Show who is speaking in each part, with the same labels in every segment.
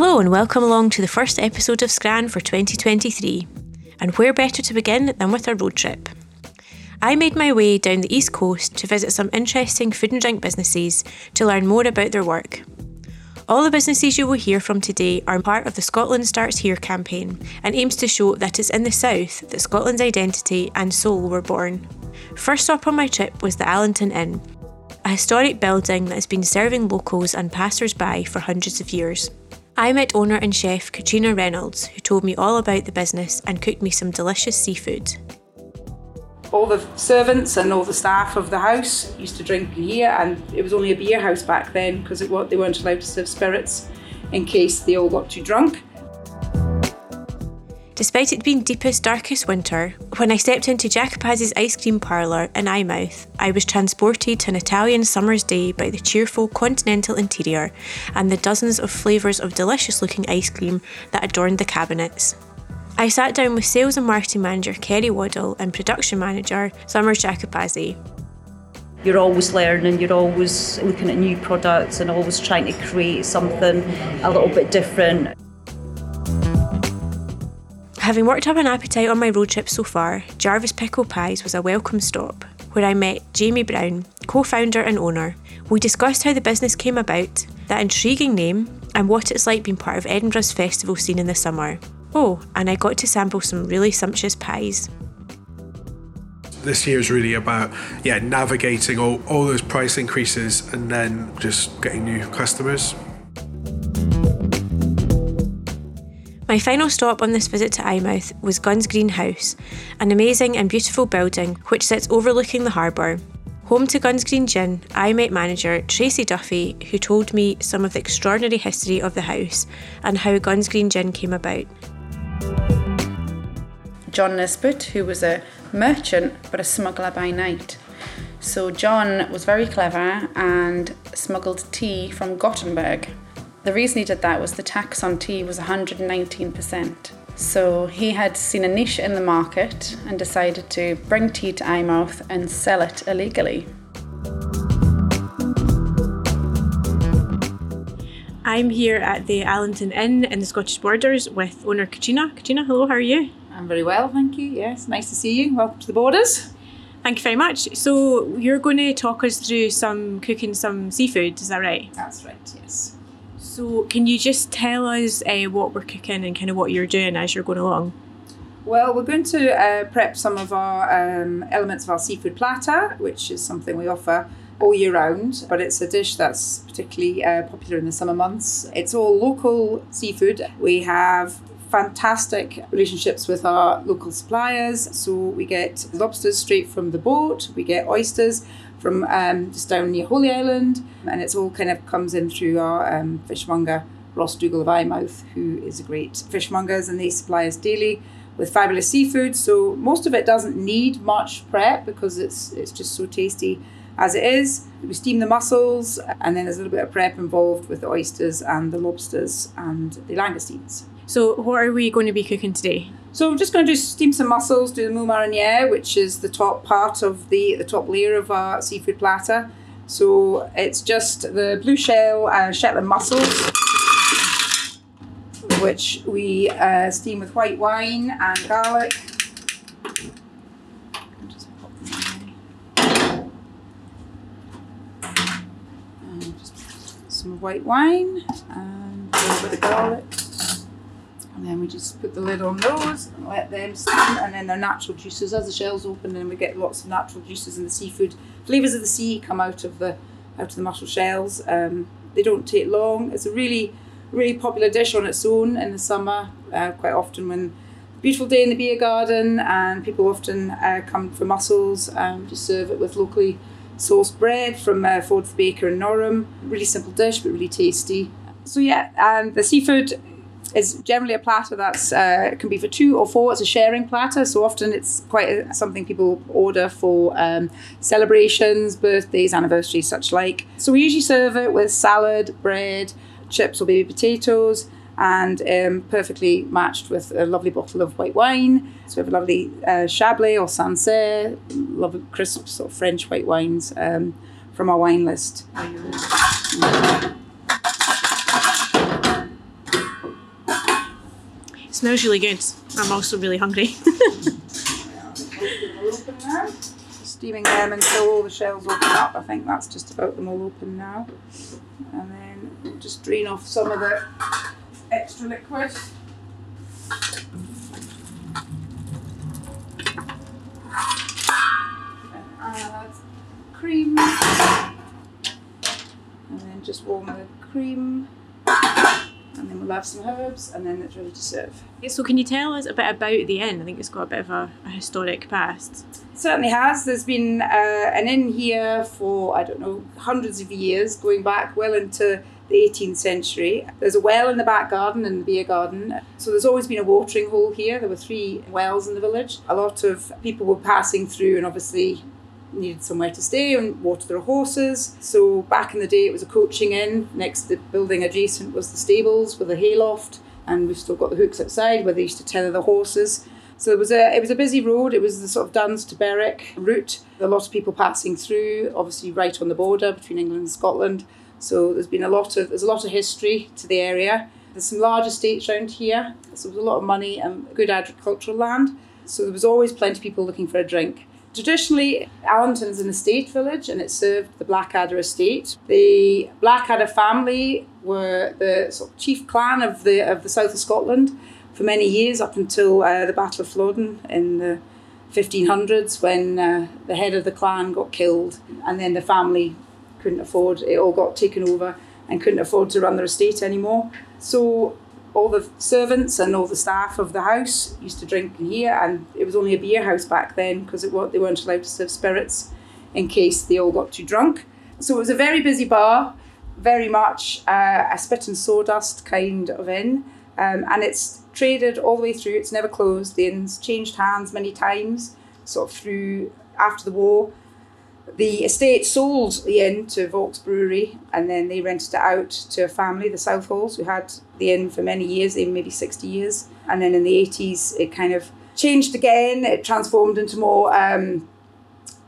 Speaker 1: Hello, and welcome along to the first episode of Scran for 2023. And where better to begin than with a road trip? I made my way down the East Coast to visit some interesting food and drink businesses to learn more about their work. All the businesses you will hear from today are part of the Scotland Starts Here campaign and aims to show that it's in the South that Scotland's identity and soul were born. First stop on my trip was the Allanton Inn, a historic building that has been serving locals and passers by for hundreds of years. I met owner and chef Katrina Reynolds, who told me all about the business and cooked me some delicious seafood.
Speaker 2: All the servants and all the staff of the house used to drink here, and it was only a beer house back then because they weren't allowed to serve spirits in case they all got too drunk.
Speaker 1: Despite it being deepest, darkest winter, when I stepped into Giacopazzi's ice cream parlour in Eyemouth, I was transported to an Italian summer's day by the cheerful continental interior and the dozens of flavours of delicious looking ice cream that adorned the cabinets. I sat down with sales and marketing manager Kerry Waddle and production manager Summers Giacopazzi.
Speaker 3: You're always learning, you're always looking at new products and always trying to create something a little bit different.
Speaker 1: Having worked up an appetite on my road trip so far, Jarvis Pickle Pies was a welcome stop, where I met Jamie Brown, co founder and owner. We discussed how the business came about, that intriguing name, and what it's like being part of Edinburgh's festival scene in the summer. Oh, and I got to sample some really sumptuous pies.
Speaker 4: This year is really about yeah navigating all, all those price increases and then just getting new customers.
Speaker 1: My final stop on this visit to Eyemouth was Gunsgreen House, an amazing and beautiful building which sits overlooking the harbour. Home to Gunsgreen Gin, I met manager Tracy Duffy, who told me some of the extraordinary history of the house and how Gunsgreen Gin came about.
Speaker 2: John Nisbet, who was a merchant but a smuggler by night. So John was very clever and smuggled tea from Gothenburg the reason he did that was the tax on tea was 119%. So he had seen a niche in the market and decided to bring tea to Eyemouth and sell it illegally.
Speaker 1: I'm here at the Allanton Inn in the Scottish Borders with owner Katrina. Katrina, hello, how are you?
Speaker 2: I'm very well, thank you. Yes, nice to see you. Welcome to the Borders.
Speaker 1: Thank you very much. So, you're going to talk us through some cooking some seafood, is that right?
Speaker 2: That's right, yes.
Speaker 1: So, can you just tell us uh, what we're cooking and kind of what you're doing as you're going along?
Speaker 2: Well, we're going to uh, prep some of our um, elements of our seafood platter, which is something we offer all year round, but it's a dish that's particularly uh, popular in the summer months. It's all local seafood. We have fantastic relationships with our local suppliers, so we get lobsters straight from the boat, we get oysters from um, just down near Holy Island, and it's all kind of comes in through our um, fishmonger Ross Dougal of Eyemouth, who is a great fishmongers, and they supply us daily with fabulous seafood. So most of it doesn't need much prep because it's it's just so tasty as it is. We steam the mussels, and then there's a little bit of prep involved with the oysters and the lobsters and the langoustines.
Speaker 1: So, what are we going to be cooking today?
Speaker 2: So, I'm just going to steam some mussels, do the moule mariniere, which is the top part of the, the top layer of our seafood platter. So, it's just the blue shell and Shetland mussels, which we uh, steam with white wine and garlic. some white wine and a little bit of garlic. And then we just put the lid on those and let them steam, and then their natural juices. As the shells open, and we get lots of natural juices and the seafood. Flavors of the sea come out of the out of the mussel shells. Um, they don't take long. It's a really, really popular dish on its own in the summer. Uh, quite often when beautiful day in the beer garden, and people often uh, come for mussels. Um, just serve it with locally sourced bread from uh, Ford Baker in Norham. Really simple dish, but really tasty. So yeah, and the seafood is generally a platter that's uh, can be for two or four. It's a sharing platter, so often it's quite a, something people order for um, celebrations, birthdays, anniversaries, such like. So we usually serve it with salad, bread, chips or baby potatoes, and um, perfectly matched with a lovely bottle of white wine. So we have a lovely uh, Chablis or Sancerre, lovely crisp sort of French white wines um, from our wine list.
Speaker 1: Smells really good. I'm also really hungry.
Speaker 2: Steaming them until all the shells open up. I think that's just about them all open now. And then just drain off some of the extra liquid. Cream. And then just warm the cream. And then we'll have some herbs and then it's ready to serve.
Speaker 1: Yeah, so, can you tell us a bit about the inn? I think it's got a bit of a, a historic past.
Speaker 2: certainly has. There's been uh, an inn here for, I don't know, hundreds of years, going back well into the 18th century. There's a well in the back garden and the beer garden. So there's always been a watering hole here. There were three wells in the village. A lot of people were passing through and obviously needed somewhere to stay and water their horses. So back in the day, it was a coaching inn. Next the building adjacent was the stables with a hayloft. And we've still got the hooks outside where they used to tether the horses. So it was a it was a busy road. It was the sort of Duns to Berwick route. A lot of people passing through, obviously right on the border between England and Scotland. So there's been a lot of there's a lot of history to the area. There's some large estates around here. So there was a lot of money and good agricultural land. So there was always plenty of people looking for a drink. Traditionally, Allanton's an estate village and it served the Blackadder estate. The Blackadder family were the sort of chief clan of the of the south of Scotland for many years up until uh, the Battle of Flodden in the 1500s when uh, the head of the clan got killed and then the family couldn't afford it all got taken over and couldn't afford to run their estate anymore so all the servants and all the staff of the house used to drink in here and it was only a beer house back then because they weren't allowed to serve spirits in case they all got too drunk so it was a very busy bar very much uh, a spit and sawdust kind of inn um, and it's traded all the way through. It's never closed. The inn's changed hands many times, sort of through after the war. The estate sold the inn to Vaux Brewery and then they rented it out to a family, the Southalls, who had the inn for many years, even maybe 60 years. And then in the 80s, it kind of changed again. It transformed into more um,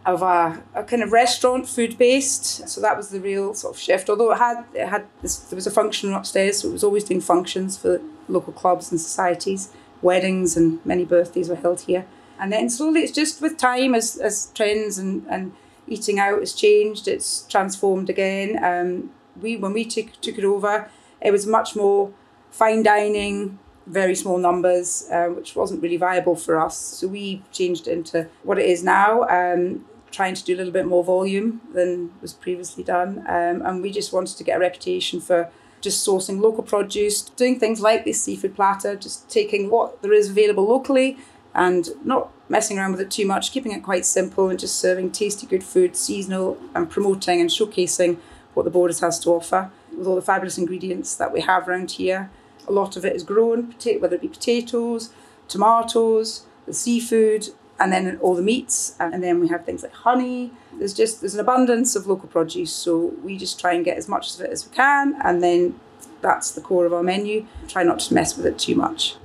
Speaker 2: of a, a kind of restaurant, food based. So that was the real sort of shift. Although it had it had this, there was a function upstairs, so it was always doing functions for local clubs and societies. Weddings and many birthdays were held here. And then slowly, it's just with time as as trends and and eating out has changed. It's transformed again. Um, we when we took took it over, it was much more fine dining very small numbers, uh, which wasn't really viable for us. So we changed it into what it is now, um, trying to do a little bit more volume than was previously done. Um, and we just wanted to get a reputation for just sourcing local produce, doing things like this seafood platter, just taking what there is available locally and not messing around with it too much, keeping it quite simple and just serving tasty, good food, seasonal, and promoting and showcasing what the Borders has to offer with all the fabulous ingredients that we have around here. A lot of it is grown, whether it be potatoes, tomatoes, the seafood, and then all the meats. And then we have things like honey. There's just there's an abundance of local produce, so we just try and get as much of it as we can, and then that's the core of our menu. Try not to mess with it too much.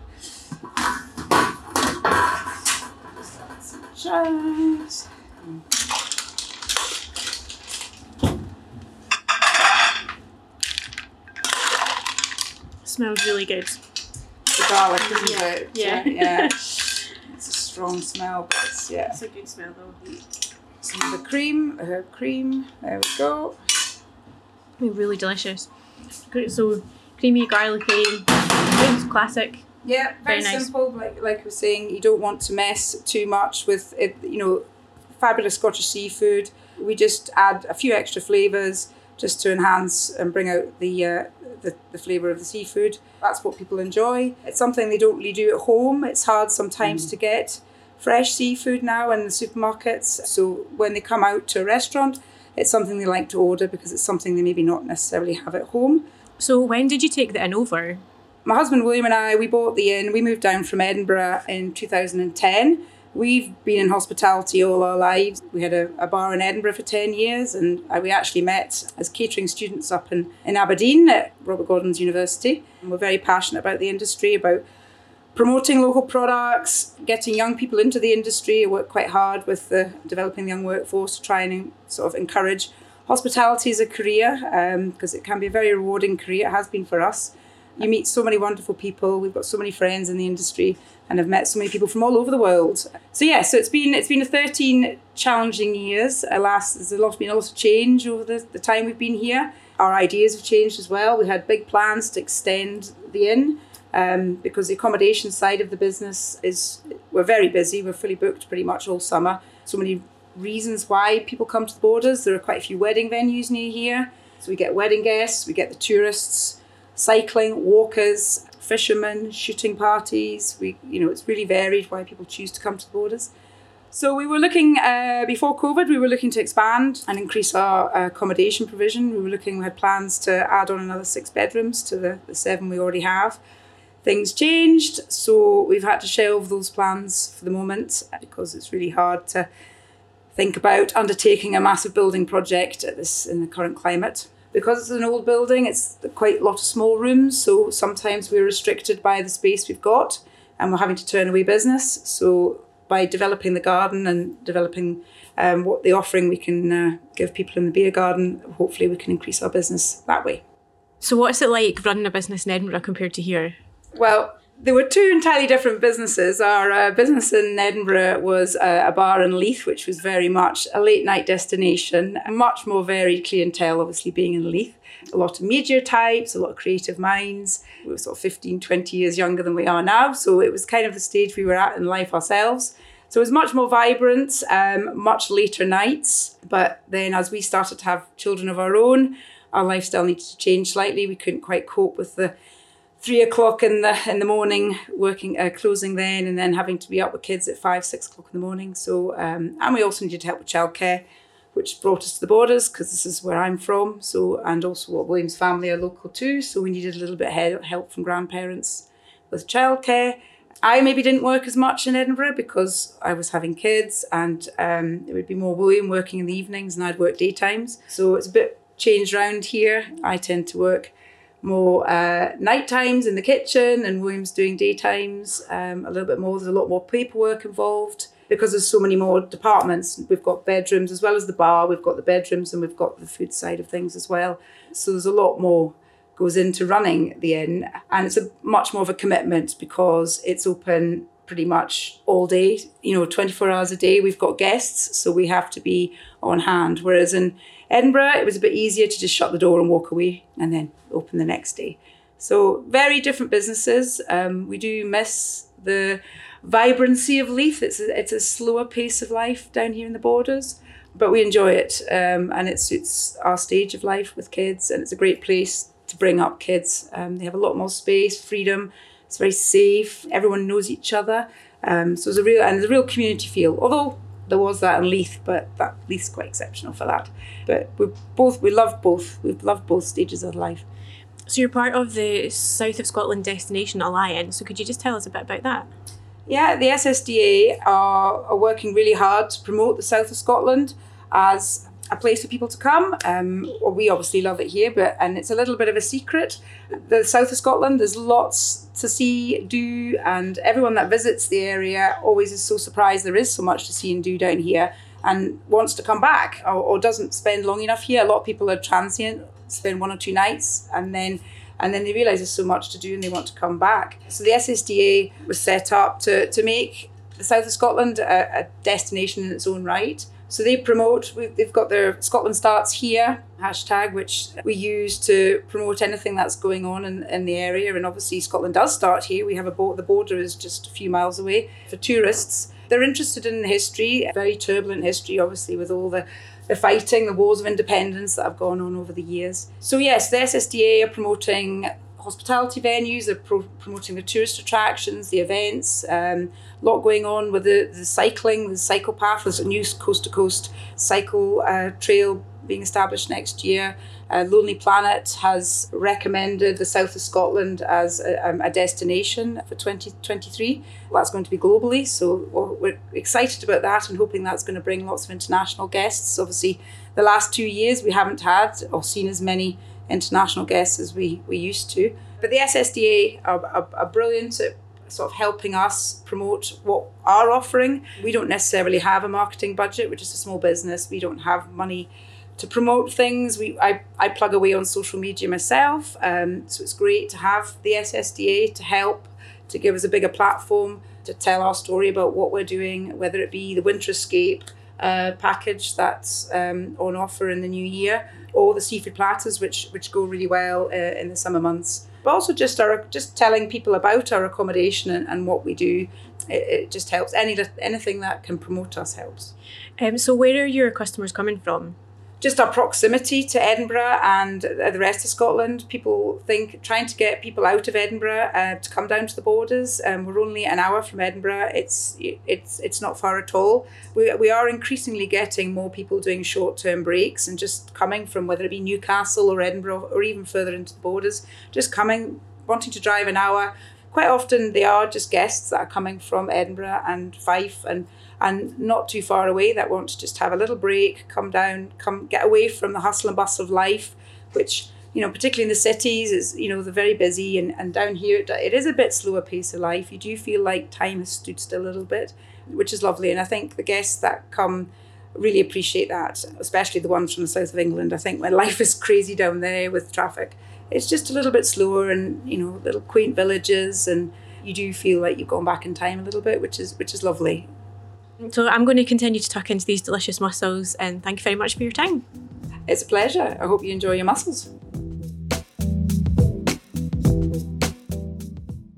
Speaker 2: Just
Speaker 1: smells really good.
Speaker 2: the garlic, isn't it?
Speaker 1: Yeah.
Speaker 2: yeah. It's a strong smell, but it's, yeah.
Speaker 1: It's a good smell though.
Speaker 2: Some of the cream, herb cream. There we go.
Speaker 1: really delicious. Great, so creamy, garlicky, good, classic.
Speaker 2: Yeah, very,
Speaker 1: Very nice.
Speaker 2: simple. Like like I was saying, you don't want to mess too much with it. You know, fabulous Scottish seafood. We just add a few extra flavors just to enhance and bring out the uh, the, the flavor of the seafood. That's what people enjoy. It's something they don't really do at home. It's hard sometimes to get fresh seafood now in the supermarkets. So when they come out to a restaurant, it's something they like to order because it's something they maybe not necessarily have at home.
Speaker 1: So, when did you take the inn over?
Speaker 2: My husband William and I, we bought the inn. We moved down from Edinburgh in 2010. We've been in hospitality all our lives. We had a, a bar in Edinburgh for 10 years, and we actually met as catering students up in, in Aberdeen at Robert Gordon's University. And we're very passionate about the industry, about promoting local products, getting young people into the industry. I work quite hard with the developing the young workforce to try and sort of encourage hospitality as a career because um, it can be a very rewarding career. It has been for us. You meet so many wonderful people. We've got so many friends in the industry and I've met so many people from all over the world. So yeah, so it's been it's been a 13 challenging years. Alas, there's a lot been a lot of change over the, the time we've been here. Our ideas have changed as well. We had big plans to extend the inn um, because the accommodation side of the business is we're very busy. We're fully booked pretty much all summer. So many reasons why people come to the borders. There are quite a few wedding venues near here. So we get wedding guests, we get the tourists, cycling, walkers, fishermen, shooting parties. We, you know, it's really varied why people choose to come to the borders. So we were looking uh, before COVID. We were looking to expand and increase our uh, accommodation provision. We were looking. We had plans to add on another six bedrooms to the, the seven we already have things changed, so we've had to shelve those plans for the moment because it's really hard to think about undertaking a massive building project at this in the current climate. Because it's an old building, it's quite a lot of small rooms, so sometimes we're restricted by the space we've got and we're having to turn away business. So by developing the garden and developing um, what the offering we can uh, give people in the beer garden, hopefully we can increase our business that way.
Speaker 1: So what's it like running a business in Edinburgh compared to here?
Speaker 2: Well, there were two entirely different businesses. Our uh, business in Edinburgh was uh, a bar in Leith, which was very much a late night destination, a much more varied clientele, obviously, being in Leith. A lot of media types, a lot of creative minds. We were sort of 15, 20 years younger than we are now. So it was kind of the stage we were at in life ourselves. So it was much more vibrant, um, much later nights. But then as we started to have children of our own, our lifestyle needed to change slightly. We couldn't quite cope with the three o'clock in the in the morning, working uh, closing then, and then having to be up with kids at five six o'clock in the morning. So um, and we also needed help with childcare, which brought us to the borders because this is where I'm from. So and also what Williams family are local too. So we needed a little bit of help from grandparents with childcare. I maybe didn't work as much in Edinburgh because I was having kids, and um, it would be more William working in the evenings, and I'd work daytimes. So it's a bit changed around here. I tend to work more uh, night times in the kitchen and William's doing daytimes um, a little bit more. There's a lot more paperwork involved because there's so many more departments. We've got bedrooms as well as the bar. We've got the bedrooms and we've got the food side of things as well. So there's a lot more goes into running the inn and it's a much more of a commitment because it's open pretty much all day you know 24 hours a day we've got guests so we have to be on hand whereas in Edinburgh, it was a bit easier to just shut the door and walk away and then open the next day. So, very different businesses. Um, we do miss the vibrancy of Leith. It's a, it's a slower pace of life down here in the borders, but we enjoy it. Um, and it suits our stage of life with kids, and it's a great place to bring up kids. Um, they have a lot more space, freedom. It's very safe. Everyone knows each other. Um, so there's a real and there's a real community feel. Although there was that in Leith, but that Leith's quite exceptional for that. But we both we love both. We've loved both stages of life.
Speaker 1: So you're part of the South of Scotland Destination Alliance. So could you just tell us a bit about that?
Speaker 2: Yeah, the SSDA are, are working really hard to promote the South of Scotland as a place for people to come. Um, well, we obviously love it here, but and it's a little bit of a secret. The south of Scotland, there's lots to see, do, and everyone that visits the area always is so surprised there is so much to see and do down here, and wants to come back or, or doesn't spend long enough here. A lot of people are transient, spend one or two nights, and then and then they realise there's so much to do and they want to come back. So the SSDA was set up to to make the south of Scotland a, a destination in its own right so they promote, they've got their Scotland Starts Here hashtag, which we use to promote anything that's going on in, in the area. And obviously, Scotland does start here. We have a boat, the border is just a few miles away for tourists. They're interested in history, very turbulent history, obviously, with all the the fighting, the wars of independence that have gone on over the years. So, yes, the SSDA are promoting hospitality venues, they're pro- promoting the tourist attractions, the events. Um, a lot going on with the, the cycling, the cycle path. There's a new coast to coast cycle uh, trail being established next year. Uh, Lonely Planet has recommended the south of Scotland as a, um, a destination for 2023. Well, that's going to be globally, so we're excited about that and hoping that's going to bring lots of international guests. Obviously, the last two years we haven't had or seen as many international guests as we, we used to. But the SSDA are, are, are brilliant at sort of helping us promote what our offering. We don't necessarily have a marketing budget, we're just a small business. We don't have money to promote things. We I, I plug away on social media myself. Um, so it's great to have the SSDA to help, to give us a bigger platform, to tell our story about what we're doing, whether it be the Winter Escape uh, package that's um, on offer in the new year, or the seafood platters, which which go really well uh, in the summer months. But also just our just telling people about our accommodation and, and what we do. It, it just helps. Any anything that can promote us helps.
Speaker 1: Um, so where are your customers coming from?
Speaker 2: Just our proximity to Edinburgh and the rest of Scotland. People think trying to get people out of Edinburgh uh, to come down to the borders. Um, we're only an hour from Edinburgh. It's it's it's not far at all. We, we are increasingly getting more people doing short term breaks and just coming from whether it be Newcastle or Edinburgh or even further into the borders, just coming wanting to drive an hour. Quite often they are just guests that are coming from Edinburgh and Fife and and not too far away that want to just have a little break, come down, come get away from the hustle and bustle of life, which you know, particularly in the cities, is you know they're very busy, and, and down here it is a bit slower pace of life. You do feel like time has stood still a little bit, which is lovely, and I think the guests that come really appreciate that, especially the ones from the south of England. I think when life is crazy down there with traffic, it's just a little bit slower, and you know, little quaint villages, and you do feel like you've gone back in time a little bit, which is which is lovely.
Speaker 1: So I'm going to continue to tuck into these delicious mussels and thank you very much for your time.
Speaker 2: It's a pleasure. I hope you enjoy your mussels.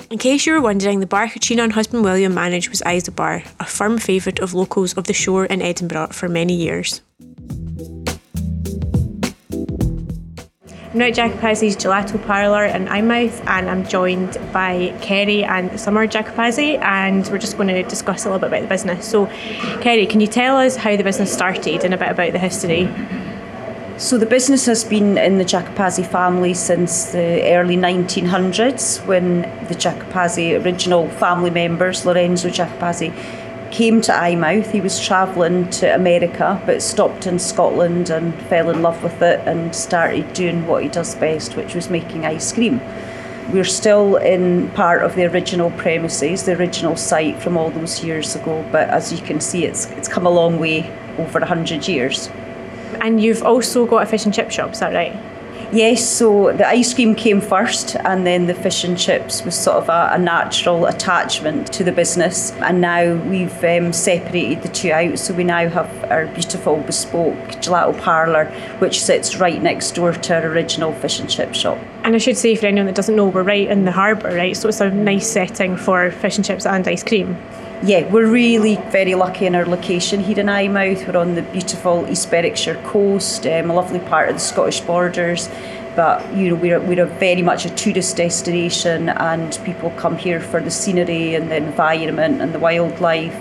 Speaker 1: In case you were wondering, the bar Katrina and husband William managed was Isa Bar, a firm favourite of locals of the shore in Edinburgh for many years. I'm now at Giacopazzi's Gelato Parlour in Eyemouth and I'm joined by Kerry and Summer Giacopazzi and we're just going to discuss a little bit about the business. So Kerry, can you tell us how the business started and a bit about the history?
Speaker 3: So the business has been in the Giacopazzi family since the early 1900s when the Giacopazzi original family members, Lorenzo Giacopazzi, came to Eyemouth. He was travelling to America but stopped in Scotland and fell in love with it and started doing what he does best, which was making ice cream. We're still in part of the original premises, the original site from all those years ago, but as you can see, it's, it's come a long way over 100 years.
Speaker 1: And you've also got a fish and chip shop, is that right?
Speaker 3: Yes, so the ice cream came first, and then the fish and chips was sort of a, a natural attachment to the business. And now we've um, separated the two out, so we now have our beautiful bespoke gelato parlour, which sits right next door to our original fish and chip shop.
Speaker 1: And I should say, for anyone that doesn't know, we're right in the harbour, right? So it's a nice setting for fish and chips and ice cream
Speaker 3: yeah, we're really very lucky in our location here in Eyemouth. We're on the beautiful East Berwickshire coast, um, a lovely part of the Scottish borders. But you know, we're, we're a very much a tourist destination, and people come here for the scenery and the environment and the wildlife.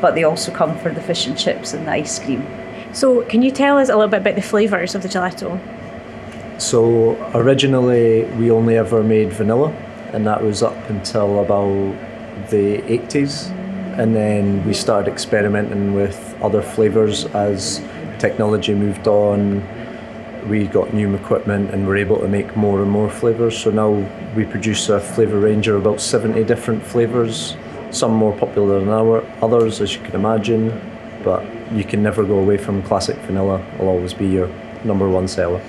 Speaker 3: But they also come for the fish and chips and the ice cream.
Speaker 1: So, can you tell us a little bit about the flavours of the gelato?
Speaker 5: So, originally we only ever made vanilla, and that was up until about the 80s and then we started experimenting with other flavors as technology moved on. We got new equipment and were able to make more and more flavors. So now we produce a flavor range of about 70 different flavors some more popular than our others as you can imagine. But you can never go away from classic vanilla. Will always be your number one seller.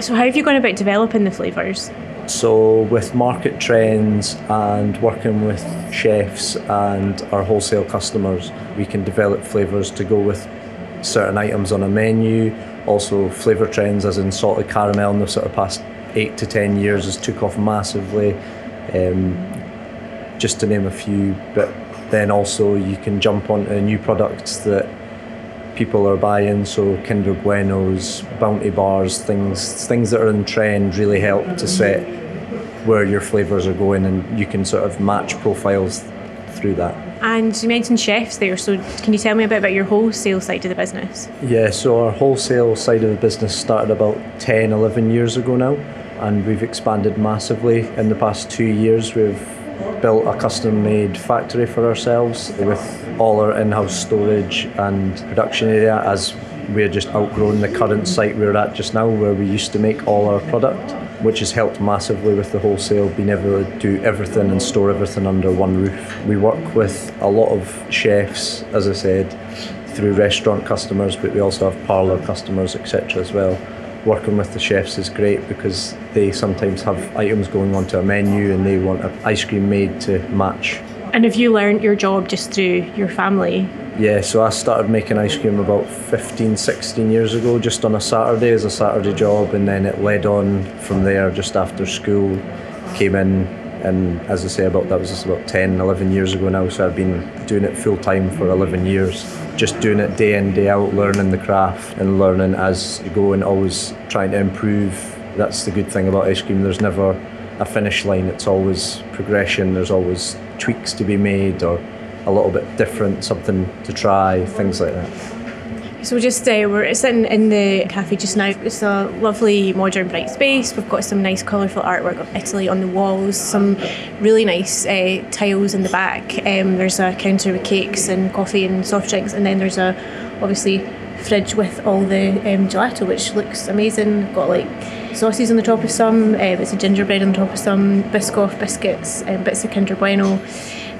Speaker 1: So how have you gone about developing the flavors
Speaker 5: so, with market trends and working with chefs and our wholesale customers, we can develop flavours to go with certain items on a menu. Also, flavour trends, as in salted caramel, in the sort of past eight to ten years, has took off massively. Um, just to name a few, but then also you can jump onto new products that people are buying. So Kinder Buenos, Bounty bars, things things that are in trend really help to set where your flavors are going, and you can sort of match profiles through that.
Speaker 1: And you mentioned chefs there, so can you tell me a bit about your wholesale side of the business?
Speaker 5: Yeah, so our wholesale side of the business started about 10, 11 years ago now, and we've expanded massively in the past two years. We've built a custom made factory for ourselves with all our in house storage and production area as we're just outgrown the current site we're at just now where we used to make all our product which has helped massively with the wholesale, being able to do everything and store everything under one roof. We work with a lot of chefs, as I said, through restaurant customers, but we also have parlour customers, etc. as well. Working with the chefs is great because they sometimes have items going onto a menu and they want an ice cream made to match.
Speaker 1: And have you learned your job just through your family?
Speaker 5: Yeah, so I started making ice cream about 15, 16 years ago, just on a Saturday as a Saturday job, and then it led on from there just after school. Came in, and as I say, about that was just about 10, 11 years ago now, so I've been doing it full time for 11 years. Just doing it day in, day out, learning the craft and learning as you go and always trying to improve. That's the good thing about ice cream, there's never a finish line, it's always progression, there's always tweaks to be made or a little bit different, something to try, things like that.
Speaker 1: So just uh, we're sitting in the cafe just now. It's a lovely modern bright space. We've got some nice colourful artwork of Italy on the walls, some really nice uh, tiles in the back. Um, there's a counter with cakes and coffee and soft drinks, and then there's a obviously fridge with all the um, gelato, which looks amazing. Got like sauces on the top of some, uh, bits of gingerbread on the top of some, Biscoff biscuits, um, bits of Kinder Bueno.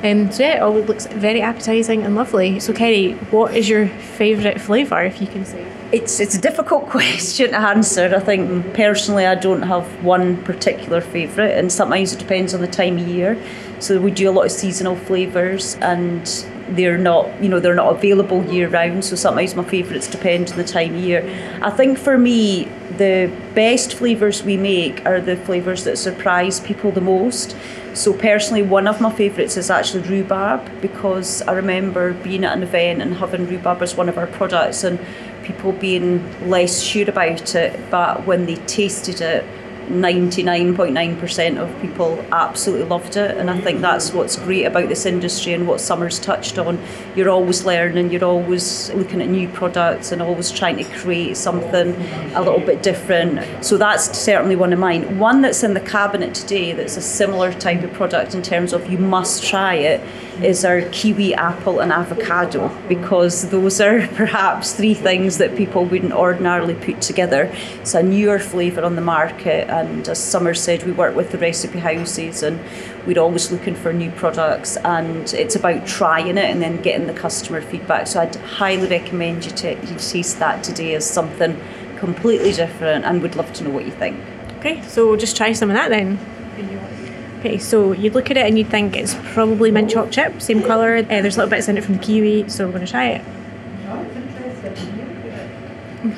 Speaker 1: Um, so yeah, it all looks very appetising and lovely. So Kerry, what is your favourite flavour, if you can say?
Speaker 3: It's it's a difficult question to answer. I think personally, I don't have one particular favourite, and sometimes it depends on the time of year. So we do a lot of seasonal flavours, and they're not you know they're not available year round. So sometimes my favourites depend on the time of year. I think for me, the best flavours we make are the flavours that surprise people the most. So personally, one of my favourites is actually rhubarb because I remember being at an event and having rhubarb as one of our products and people being less sure about it, but when they tasted it, 99.9% of people absolutely loved it and I think that's what's great about this industry and what Summer's touched on. You're always learning you're always looking at new products and always trying to create something a little bit different. So that's certainly one of mine. One that's in the cabinet today that's a similar type of product in terms of you must try it is our kiwi apple and avocado because those are perhaps three things that people wouldn't ordinarily put together it's a newer flavour on the market and as Summer said, we work with the recipe houses and we're always looking for new products and it's about trying it and then getting the customer feedback. So I'd highly recommend you, to, you taste that today as something completely different and would love to know what you think.
Speaker 1: Okay, so just try some of that then. Okay, so you'd look at it and you'd think it's probably mint chocolate chip, same colour. Uh, there's little bits in it from kiwi, so we're going to try it.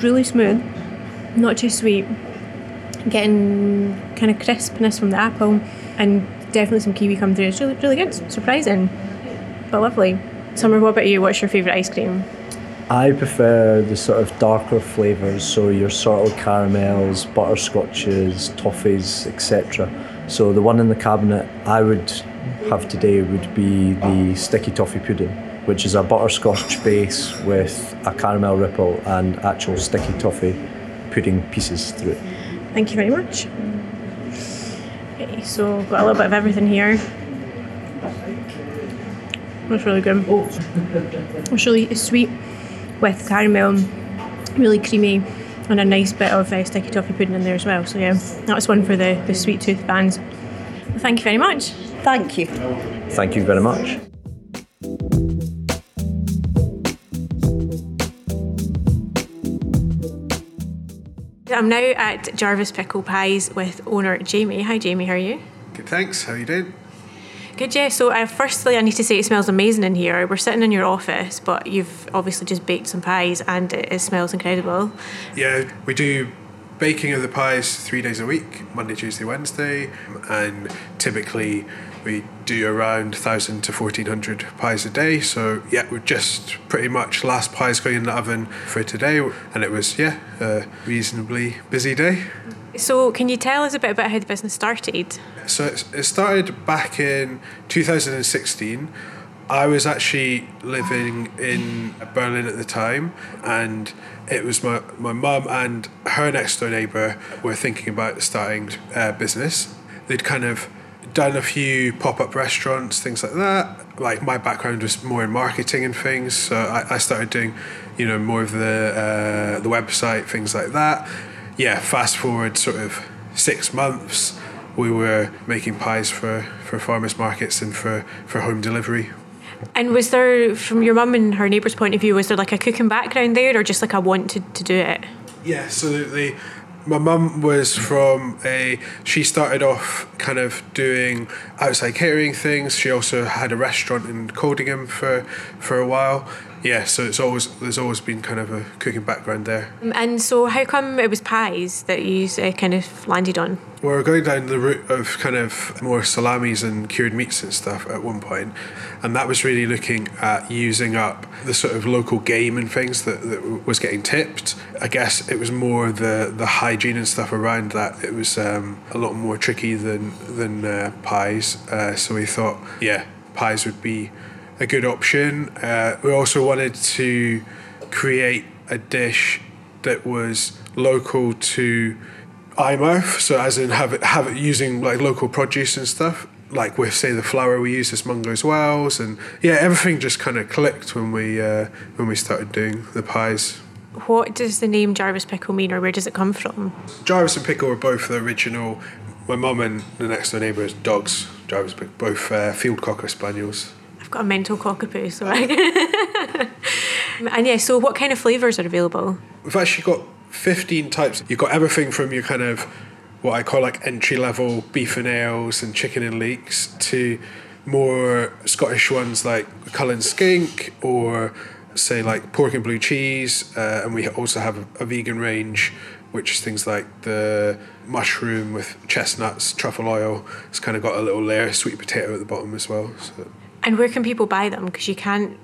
Speaker 1: Really smooth, not too sweet getting kind of crispness from the apple and definitely some kiwi come through. It's really, really good, surprising, but lovely. Summer, what about you? What's your favourite ice cream?
Speaker 5: I prefer the sort of darker flavours, so your sort of caramels, butterscotches, toffees, etc. So the one in the cabinet I would have today would be the sticky toffee pudding, which is a butterscotch base with a caramel ripple and actual sticky toffee pudding pieces through it.
Speaker 1: Thank you very much. Okay, so got a little bit of everything here. That's really good. It's really sweet with caramel, really creamy, and a nice bit of uh, sticky toffee pudding in there as well. So yeah, that's one for the, the sweet tooth fans. Well, thank you very much.
Speaker 3: Thank you.
Speaker 5: Thank you very much.
Speaker 1: I'm now at Jarvis Pickle Pies with owner Jamie. Hi Jamie, how are you?
Speaker 4: Good, thanks. How are you doing?
Speaker 1: Good, yeah. So, uh, firstly, I need to say it smells amazing in here. We're sitting in your office, but you've obviously just baked some pies and it, it smells incredible.
Speaker 4: Yeah, we do baking of the pies three days a week Monday, Tuesday, Wednesday, and typically we do around 1,000 to 1,400 pies a day. So, yeah, we're just pretty much last pies going in the oven for today, and it was, yeah, a reasonably busy day.
Speaker 1: So, can you tell us a bit about how the business started?
Speaker 4: So, it started back in 2016. I was actually living in Berlin at the time, and it was my my mum and her next door neighbour were thinking about starting a business. They'd kind of done a few pop up restaurants, things like that. Like my background was more in marketing and things, so I, I started doing, you know, more of the uh, the website, things like that. Yeah, fast forward sort of six months, we were making pies for, for farmers markets and for, for home delivery.
Speaker 1: And was there, from your mum and her neighbour's point of view, was there like a cooking background there, or just like I wanted to, do it?
Speaker 4: Yeah, so my mum was from a she started off kind of doing outside catering things she also had a restaurant in coldingham for for a while yeah, so it's always there's always been kind of a cooking background there.
Speaker 1: And so, how come it was pies that you uh, kind of landed on?
Speaker 4: Well, we're going down the route of kind of more salamis and cured meats and stuff at one point, and that was really looking at using up the sort of local game and things that, that was getting tipped. I guess it was more the the hygiene and stuff around that. It was um, a lot more tricky than than uh, pies. Uh, so we thought, yeah, pies would be a good option. Uh, we also wanted to create a dish that was local to Eyemouth, so as in have it have it using like local produce and stuff. Like with say the flour we use is Mungoswells, and yeah, everything just kind of clicked when we uh, when we started doing the pies.
Speaker 1: What does the name Jarvis Pickle mean, or where does it come from?
Speaker 4: Jarvis and Pickle are both the original. My mum and the next door neighbour is dogs. Jarvis, Pickle, both uh, field cocker spaniels.
Speaker 1: Got a mental cockapoo, so I. and yeah, so what kind of flavours are available?
Speaker 4: We've actually got 15 types. You've got everything from your kind of what I call like entry level beef and ales and chicken and leeks to more Scottish ones like Cullen skink or say like pork and blue cheese. Uh, and we also have a, a vegan range which is things like the mushroom with chestnuts, truffle oil. It's kind of got a little layer of sweet potato at the bottom as well. So.
Speaker 1: And where can people buy them? Because you can't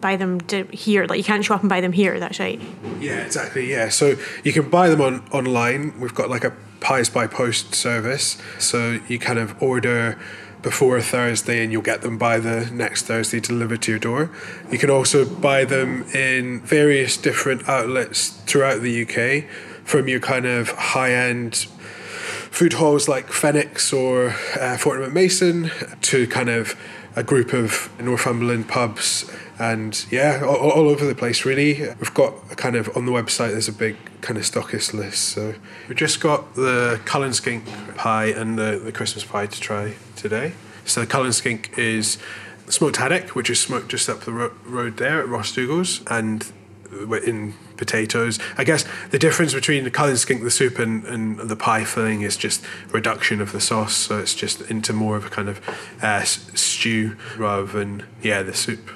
Speaker 1: buy them here. Like you can't shop and buy them here. That's right.
Speaker 4: Yeah, exactly. Yeah, so you can buy them on online. We've got like a pies by post service. So you kind of order before Thursday and you'll get them by the next Thursday delivered to your door. You can also buy them in various different outlets throughout the UK from your kind of high end food halls like Phoenix or uh, Fortnum Mason to kind of a group of Northumberland pubs and yeah, all, all, over the place really. We've got a kind of on the website. There's a big kind of stockist list. So we've just got the Cullen skink pie and the, the Christmas pie to try today. So the Cullen skink is smoked haddock, which is smoked just up the ro- road there at Ross Dougal's, and we're in potatoes. I guess the difference between the Cullen skink, the soup, and, and the pie filling is just reduction of the sauce. So it's just into more of a kind of uh, stew rather than, yeah, the soup.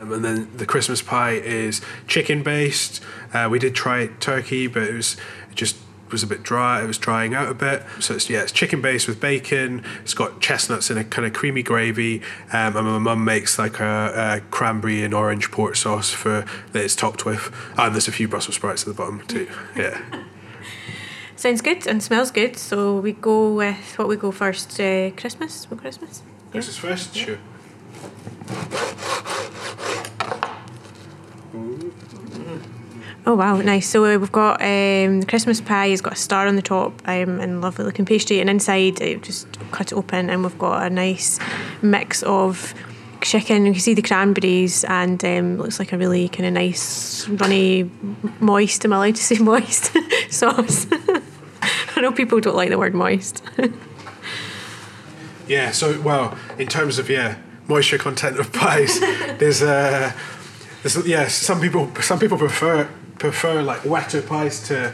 Speaker 4: And then the Christmas pie is chicken based. Uh, we did try turkey, but it was just was a bit dry. It was drying out a bit. So it's yeah, it's chicken based with bacon. It's got chestnuts in a kind of creamy gravy. Um, and my mum makes like a, a, cranberry and orange port sauce for that it's topped with. And there's a few Brussels sprouts at the bottom too. Yeah.
Speaker 1: Sounds good and smells good. So we go with what we go first. Uh, Christmas. What Christmas?
Speaker 4: Yeah. Christmas first. Yeah. Sure.
Speaker 1: Oh wow, nice. So uh, we've got um, Christmas pie. It's got a star on the top um, and lovely looking pastry, and inside it just cut it open, and we've got a nice mix of chicken. You can see the cranberries, and um, looks like a really kind of nice, runny, moist. Am I allowed to say moist sauce? I know people don't like the word moist.
Speaker 4: yeah. So well, in terms of yeah, moisture content of pies, there's uh, yeah, some people some people prefer prefer like wetter pies to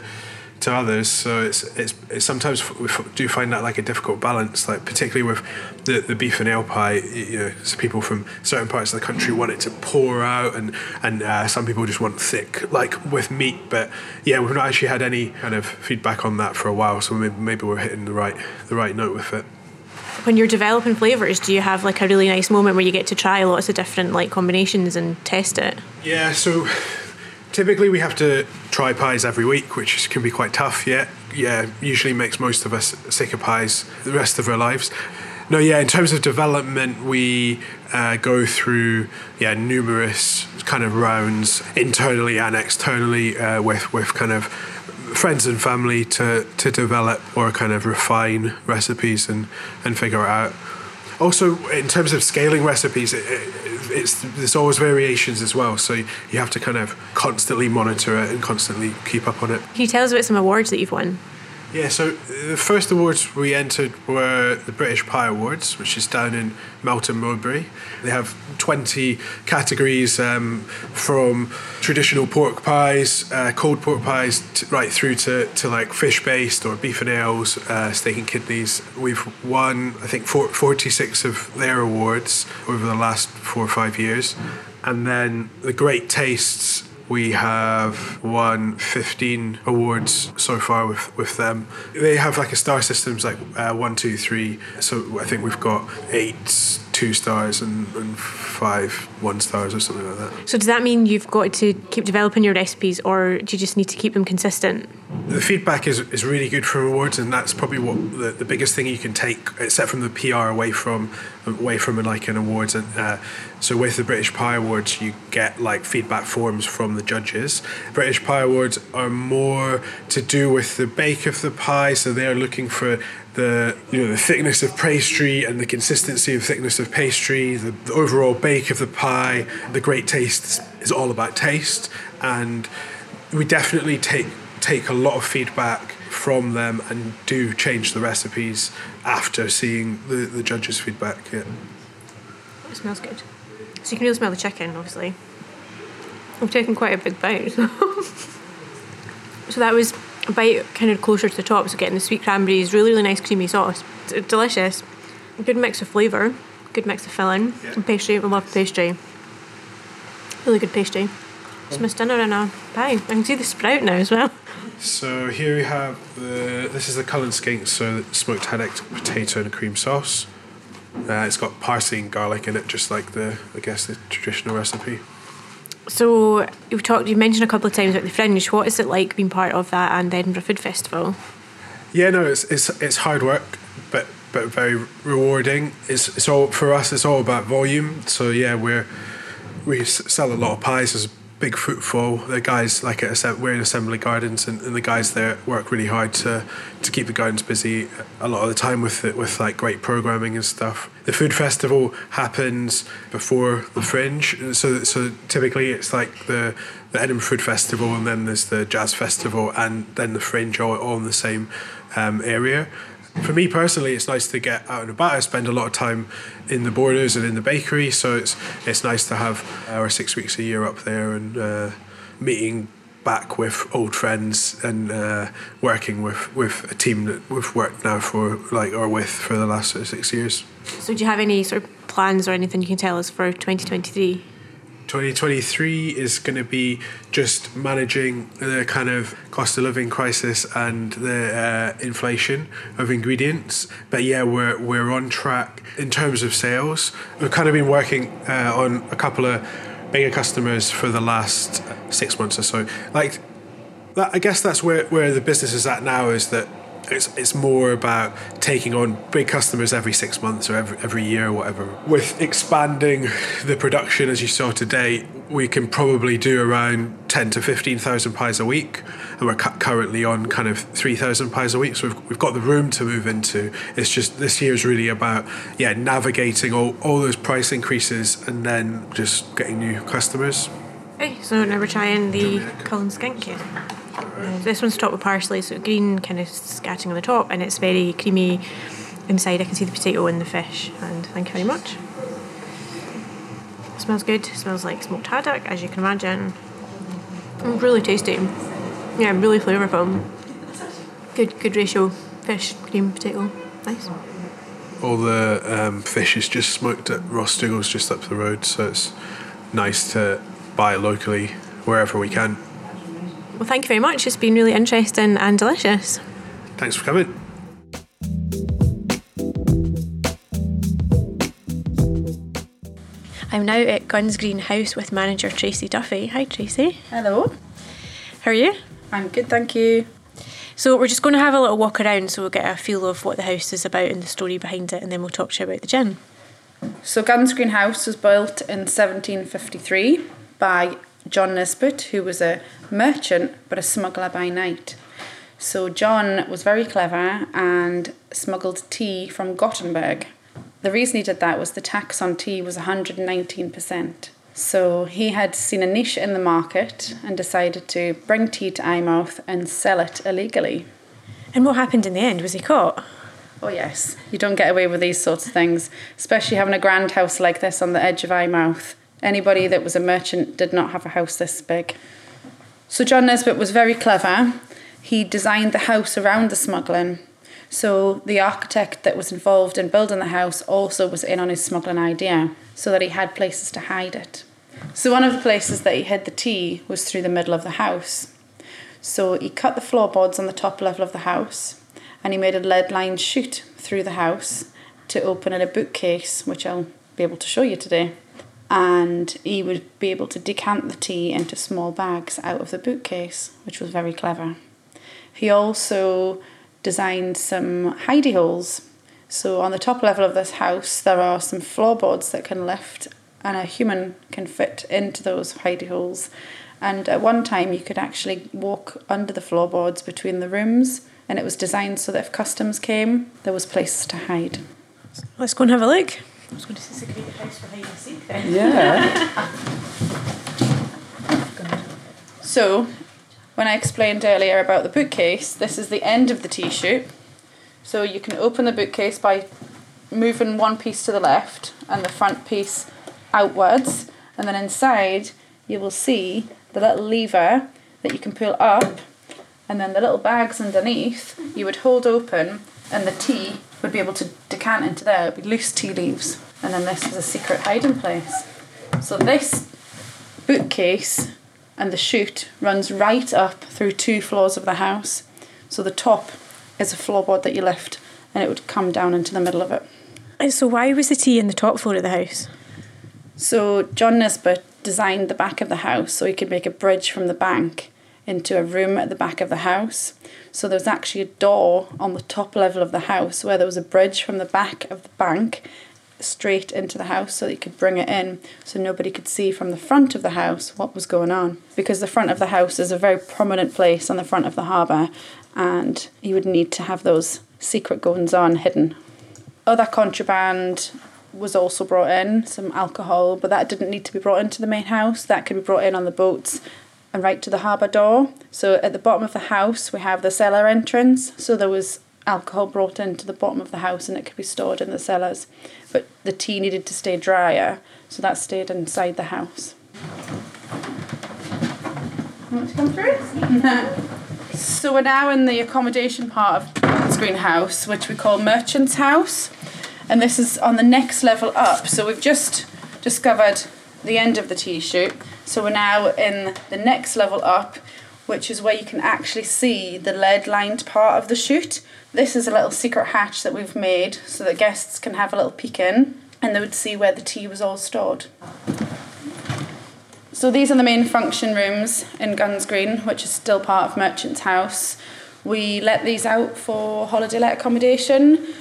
Speaker 4: to others. So it's, it's, it's sometimes we do find that like a difficult balance, like particularly with the, the beef and ale pie. You know, so people from certain parts of the country want it to pour out, and and uh, some people just want thick, like with meat. But yeah, we've not actually had any kind of feedback on that for a while. So maybe, maybe we're hitting the right the right note with it.
Speaker 1: When you're developing flavors, do you have like a really nice moment where you get to try lots of different like combinations and test it?
Speaker 4: Yeah, so typically we have to try pies every week, which can be quite tough. Yeah, yeah, usually makes most of us sick of pies the rest of our lives. No, yeah. In terms of development, we uh, go through yeah numerous kind of rounds internally and externally uh, with with kind of friends and family to to develop or kind of refine recipes and and figure it out. Also, in terms of scaling recipes, it, it's there's always variations as well. So you have to kind of constantly monitor it and constantly keep up on it.
Speaker 1: Can you tell us about some awards that you've won?
Speaker 4: Yeah, so the first awards we entered were the British Pie Awards, which is down in Melton Mowbray. They have 20 categories um, from traditional pork pies, uh, cold pork pies, right through to, to like fish based or beef and ales, uh, steak and kidneys. We've won, I think, 46 of their awards over the last four or five years. And then the Great Tastes we have won 15 awards so far with, with them. They have like a star systems like uh, one, two, three. So I think we've got eight two stars and, and five one stars or something like that.
Speaker 1: So does that mean you've got to keep developing your recipes or do you just need to keep them consistent?
Speaker 4: The feedback is, is really good from awards and that's probably what the, the biggest thing you can take except from the PR away from away from like an awards and uh, so with the British Pie Awards you get like feedback forms from the judges. British Pie Awards are more to do with the bake of the pie so they're looking for the you know the thickness of pastry and the consistency of thickness of pastry, the, the overall bake of the pie, the great taste is all about taste, and we definitely take take a lot of feedback from them and do change the recipes after seeing the, the judges' feedback. Yeah.
Speaker 1: It smells good. So you can really smell the chicken, obviously. I've taken quite a big bite. so that was bite kind of closer to the top, so getting the sweet cranberries, really, really nice creamy sauce. It's delicious. Good mix of flavour, good mix of filling, yeah. and pastry. I love pastry. Really good pastry. It's my dinner in a pie. I can see the sprout now as well.
Speaker 4: So here we have the. This is the Cullen skink, so smoked haddock potato and cream sauce. Uh, it's got parsley and garlic in it, just like the I guess the traditional recipe.
Speaker 1: So you've talked, you mentioned a couple of times about the Fringe. What is it like being part of that and the Edinburgh Food Festival?
Speaker 4: Yeah, no, it's it's it's hard work, but but very rewarding. It's it's all for us. It's all about volume. So yeah, we're we sell a lot of pies. There's big footfall. The guys like at we're in Assembly Gardens, and, and, the guys there work really hard to to keep the gardens busy a lot of the time with it, with like great programming and stuff. The food festival happens before the Fringe, so so typically it's like the the Edinburgh Food Festival, and then there's the Jazz Festival, and then the Fringe, all, all in the same um, area for me personally, it's nice to get out and about. I spend a lot of time in the borders and in the bakery, so it's it's nice to have our six weeks a year up there and uh, meeting back with old friends and uh, working with, with a team that we've worked now for like or with for the last sort of six years.
Speaker 1: So, do you have any sort of plans or anything you can tell us for twenty twenty three?
Speaker 4: 2023 is going to be just managing the kind of cost of living crisis and the uh, inflation of ingredients. But yeah, we're we're on track in terms of sales. We've kind of been working uh, on a couple of bigger customers for the last six months or so. Like, that, I guess that's where where the business is at now. Is that it's, it's more about taking on big customers every six months or every, every year or whatever. With expanding the production, as you saw today, we can probably do around 10 to 15,000 pies a week. And we're cu- currently on kind of 3,000 pies a week. So we've, we've got the room to move into. It's just this year is really about, yeah, navigating all, all those price increases and then just getting new customers.
Speaker 1: Hey, so now we're trying the Cullen skink yet? This one's topped with parsley, so green kind of scattering on the top, and it's very creamy inside. I can see the potato and the fish. And thank you very much. It smells good. It smells like smoked haddock, as you can imagine. Mm, really tasty. Yeah, really flavourful. Good, good ratio. Fish, cream, potato. Nice.
Speaker 4: All the um, fish is just smoked at Ross Dougall's just up the road, so it's nice to buy locally wherever we can.
Speaker 1: Well, thank you very much. It's been really interesting and delicious.
Speaker 4: Thanks for coming.
Speaker 1: I'm now at Gunsgreen House with manager Tracy Duffy. Hi, Tracy.
Speaker 6: Hello.
Speaker 1: How are you?
Speaker 6: I'm good, thank you.
Speaker 1: So we're just going to have a little walk around so we'll get a feel of what the house is about and the story behind it, and then we'll talk to you about the gin.
Speaker 2: So Gunsgreen House was built in 1753 by John Nisbet, who was a merchant but a smuggler by night. So John was very clever and smuggled tea from Gothenburg. The reason he did that was the tax on tea was 119%. So he had seen a niche in the market and decided to bring tea to Eyemouth and sell it illegally.
Speaker 1: And what happened in the end? Was he caught?
Speaker 2: Oh, yes. You don't get away with these sorts of things, especially having a grand house like this on the edge of Eyemouth. Anybody that was a merchant did not have a house this big. So John Nisbet was very clever. He designed the house around the smuggling. So the architect that was involved in building the house also was in on his smuggling idea, so that he had places to hide it. So one of the places that he hid the tea was through the middle of the house. So he cut the floorboards on the top level of the house and he made a lead line chute through the house to open in a bookcase, which I'll be able to show you today. And he would be able to decant the tea into small bags out of the bookcase, which was very clever. He also designed some hidey holes. So on the top level of this house, there are some floorboards that can lift, and a human can fit into those hidey holes. And at one time, you could actually walk under the floorboards between the rooms and it was designed so that if customs came, there was places to hide.
Speaker 1: Let's go and have a look. I was going to say it's a great for hide and seek then.
Speaker 2: Yeah. so, when I explained earlier about the bookcase, this is the end of the chute. So you can open the bookcase by moving one piece to the left and the front piece outwards, and then inside you will see the little lever that you can pull up and then the little bags underneath you would hold open and the tea would be able to decant into there. It would be loose tea leaves. And then this is a secret hiding place. So this bookcase and the chute runs right up through two floors of the house. So the top is a floorboard that you lift and it would come down into the middle of it.
Speaker 1: And so why was the tea in the top floor of the house?
Speaker 2: So John Nisbet designed the back of the house so he could make a bridge from the bank into a room at the back of the house. So there was actually a door on the top level of the house where there was a bridge from the back of the bank straight into the house so that you could bring it in so nobody could see from the front of the house what was going on. Because the front of the house is a very prominent place on the front of the harbour and you would need to have those secret goings on hidden. Other contraband was also brought in some alcohol but that didn't need to be brought into the main house. That could be brought in on the boats and right to the harbour door. So at the bottom of the house, we have the cellar entrance. So there was alcohol brought into the bottom of the house and it could be stored in the cellars. But the tea needed to stay drier, so that stayed inside the house. Want to come through? so we're now in the accommodation part of the greenhouse, which we call Merchant's House. And this is on the next level up. So we've just discovered the end of the tea chute. So we're now in the next level up, which is where you can actually see the lead lined part of the chute. This is a little secret hatch that we've made so that guests can have a little peek in and they would see where the tea was all stored. So these are the main function rooms in Gunsgreen, which is still part of Merchant's House. We let these out for holiday let accommodation.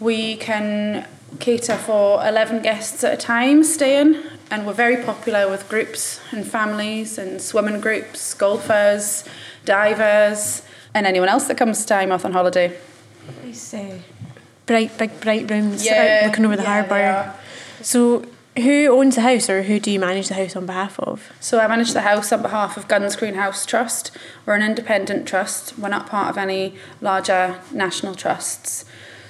Speaker 2: We can cater for 11 guests at a time staying and we're very popular with groups and families and swimming groups, golfers, divers, and anyone else that comes to Eyemouth on holiday.
Speaker 1: These uh, bright, big, bright rooms
Speaker 2: Yeah,
Speaker 1: out looking over the
Speaker 2: yeah,
Speaker 1: harbour. So, who owns the house, or who do you manage the house on behalf of?
Speaker 2: So I manage the house on behalf of Gunsgreen House Trust. We're an independent trust. We're not part of any larger national trusts.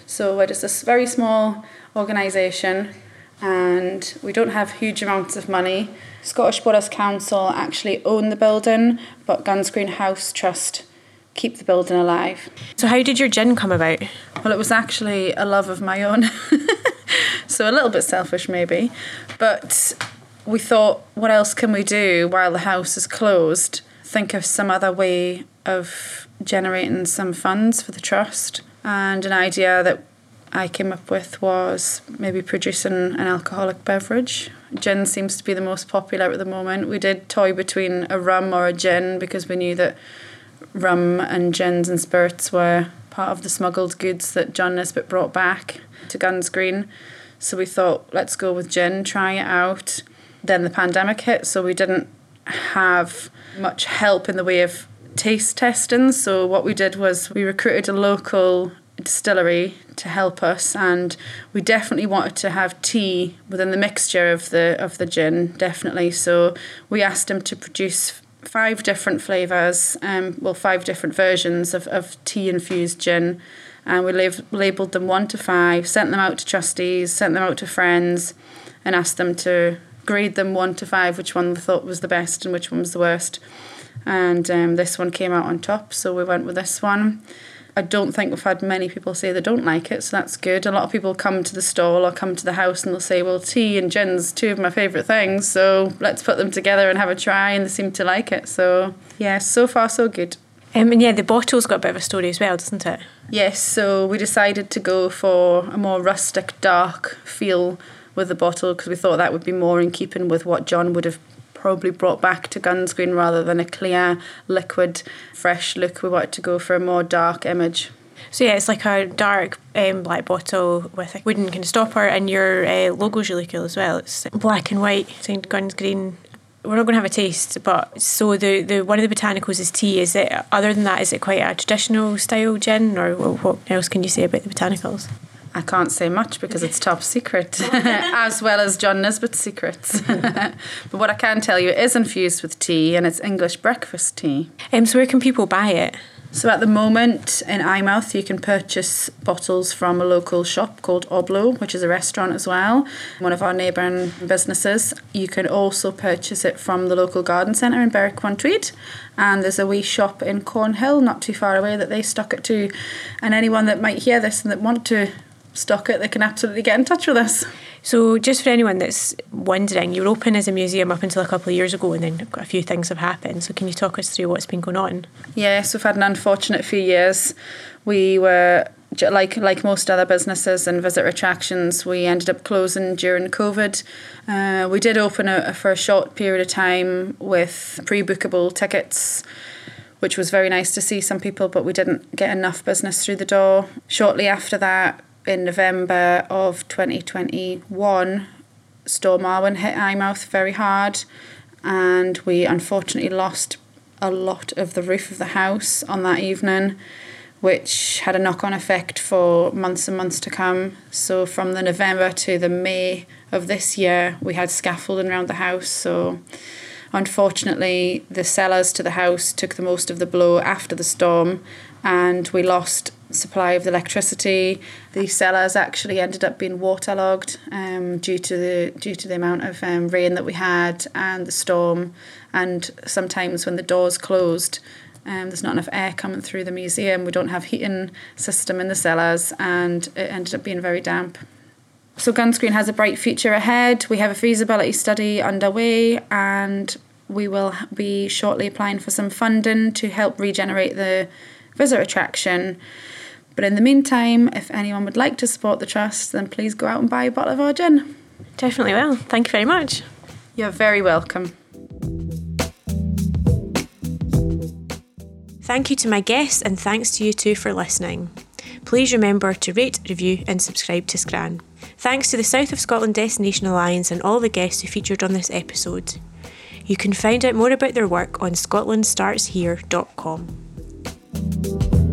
Speaker 2: So we're just a very small organisation and we don't have huge amounts of money. Scottish Borders Council actually own the building, but Gunsgreen House Trust keep the building alive.
Speaker 1: So, how did your gin come about?
Speaker 2: Well, it was actually a love of my own. so a little bit selfish, maybe. But we thought, what else can we do while the house is closed? Think of some other way of generating some funds for the trust. And an idea that I came up with was maybe producing an alcoholic beverage. Gin seems to be the most popular at the moment. We did toy between a rum or a gin because we knew that rum and gins and spirits were part of the smuggled goods that John Nisbet brought back to Gunsgreen. So we thought, let's go with gin, try it out. Then the pandemic hit, so we didn't have much help in the way of taste testing. So what we did was we recruited a local distillery to help us and we definitely wanted to have tea within the mixture of the of the gin definitely. So we asked them to produce five different flavors um well five different versions of, of tea infused gin and we lab- labeled them one to five sent them out to trustees sent them out to friends and asked them to grade them one to five which one they thought was the best and which one was the worst. And um, this one came out on top so we went with this one I don't think we've had many people say they don't like it, so that's good. A lot of people come to the stall or come to the house and they'll say, Well, tea and gin's two of my favourite things, so let's put them together and have a try, and they seem to like it. So, yeah, so far, so good.
Speaker 1: Um, and yeah, the bottle's got a bit of a story as well, doesn't it?
Speaker 2: Yes, so we decided to go for a more rustic, dark feel with the bottle because we thought that would be more in keeping with what John would have probably brought back to Gunsgreen rather than a clear, liquid, fresh look. We wanted to go for a more dark image.
Speaker 1: So yeah, it's like a dark um, black bottle with a wooden kind of stopper, and your uh, logo's really cool as well. It's black and white, St Gunsgreen. We're not going to have a taste, but so the, the one of the botanicals is tea. Is it other than that? Is it quite a traditional style gin, or what else can you say about the botanicals?
Speaker 2: I can't say much because it's top secret, as well as John Nisbet's secrets. but what I can tell you, is infused with tea and it's English breakfast tea.
Speaker 1: Um, so where can people buy it?
Speaker 2: So at the moment in Eyemouth, you can purchase bottles from a local shop called Oblo, which is a restaurant as well, one of our neighbouring businesses. You can also purchase it from the local garden centre in Berwick on Tweed, and there's a wee shop in Cornhill, not too far away, that they stock it to. And anyone that might hear this and that want to stock it, they can absolutely get in touch with us.
Speaker 1: So, just for anyone that's wondering, you were open as a museum up until a couple of years ago, and then a few things have happened. So, can you talk us through what's been going on?
Speaker 2: Yes, we've had an unfortunate few years. We were like like most other businesses and visitor attractions, we ended up closing during COVID. Uh, we did open a, for a short period of time with pre-bookable tickets which was very nice to see some people, but we didn't get enough business through the door. Shortly after that, in November of 2021, Storm Arwen hit Eyemouth very hard, and we unfortunately lost a lot of the roof of the house on that evening, which had a knock on effect for months and months to come. So, from the November to the May of this year, we had scaffolding around the house. So, unfortunately, the cellars to the house took the most of the blow after the storm, and we lost supply of the electricity. The cellars actually ended up being waterlogged um, due to the due to the amount of um, rain that we had and the storm. And sometimes when the doors closed, um, there's not enough air coming through the museum. We don't have heating system in the cellars, and it ended up being very damp. So Gunsgreen has a bright future ahead. We have a feasibility study underway, and we will be shortly applying for some funding to help regenerate the visitor attraction. But in the meantime, if anyone would like to support the trust, then please go out and buy a bottle of our gin.
Speaker 1: Definitely will. Thank you very much.
Speaker 2: You're very welcome.
Speaker 1: Thank you to my guests and thanks to you too for listening. Please remember to rate, review, and subscribe to Scran. Thanks to the South of Scotland Destination Alliance and all the guests who featured on this episode. You can find out more about their work on scotlandstartshere.com.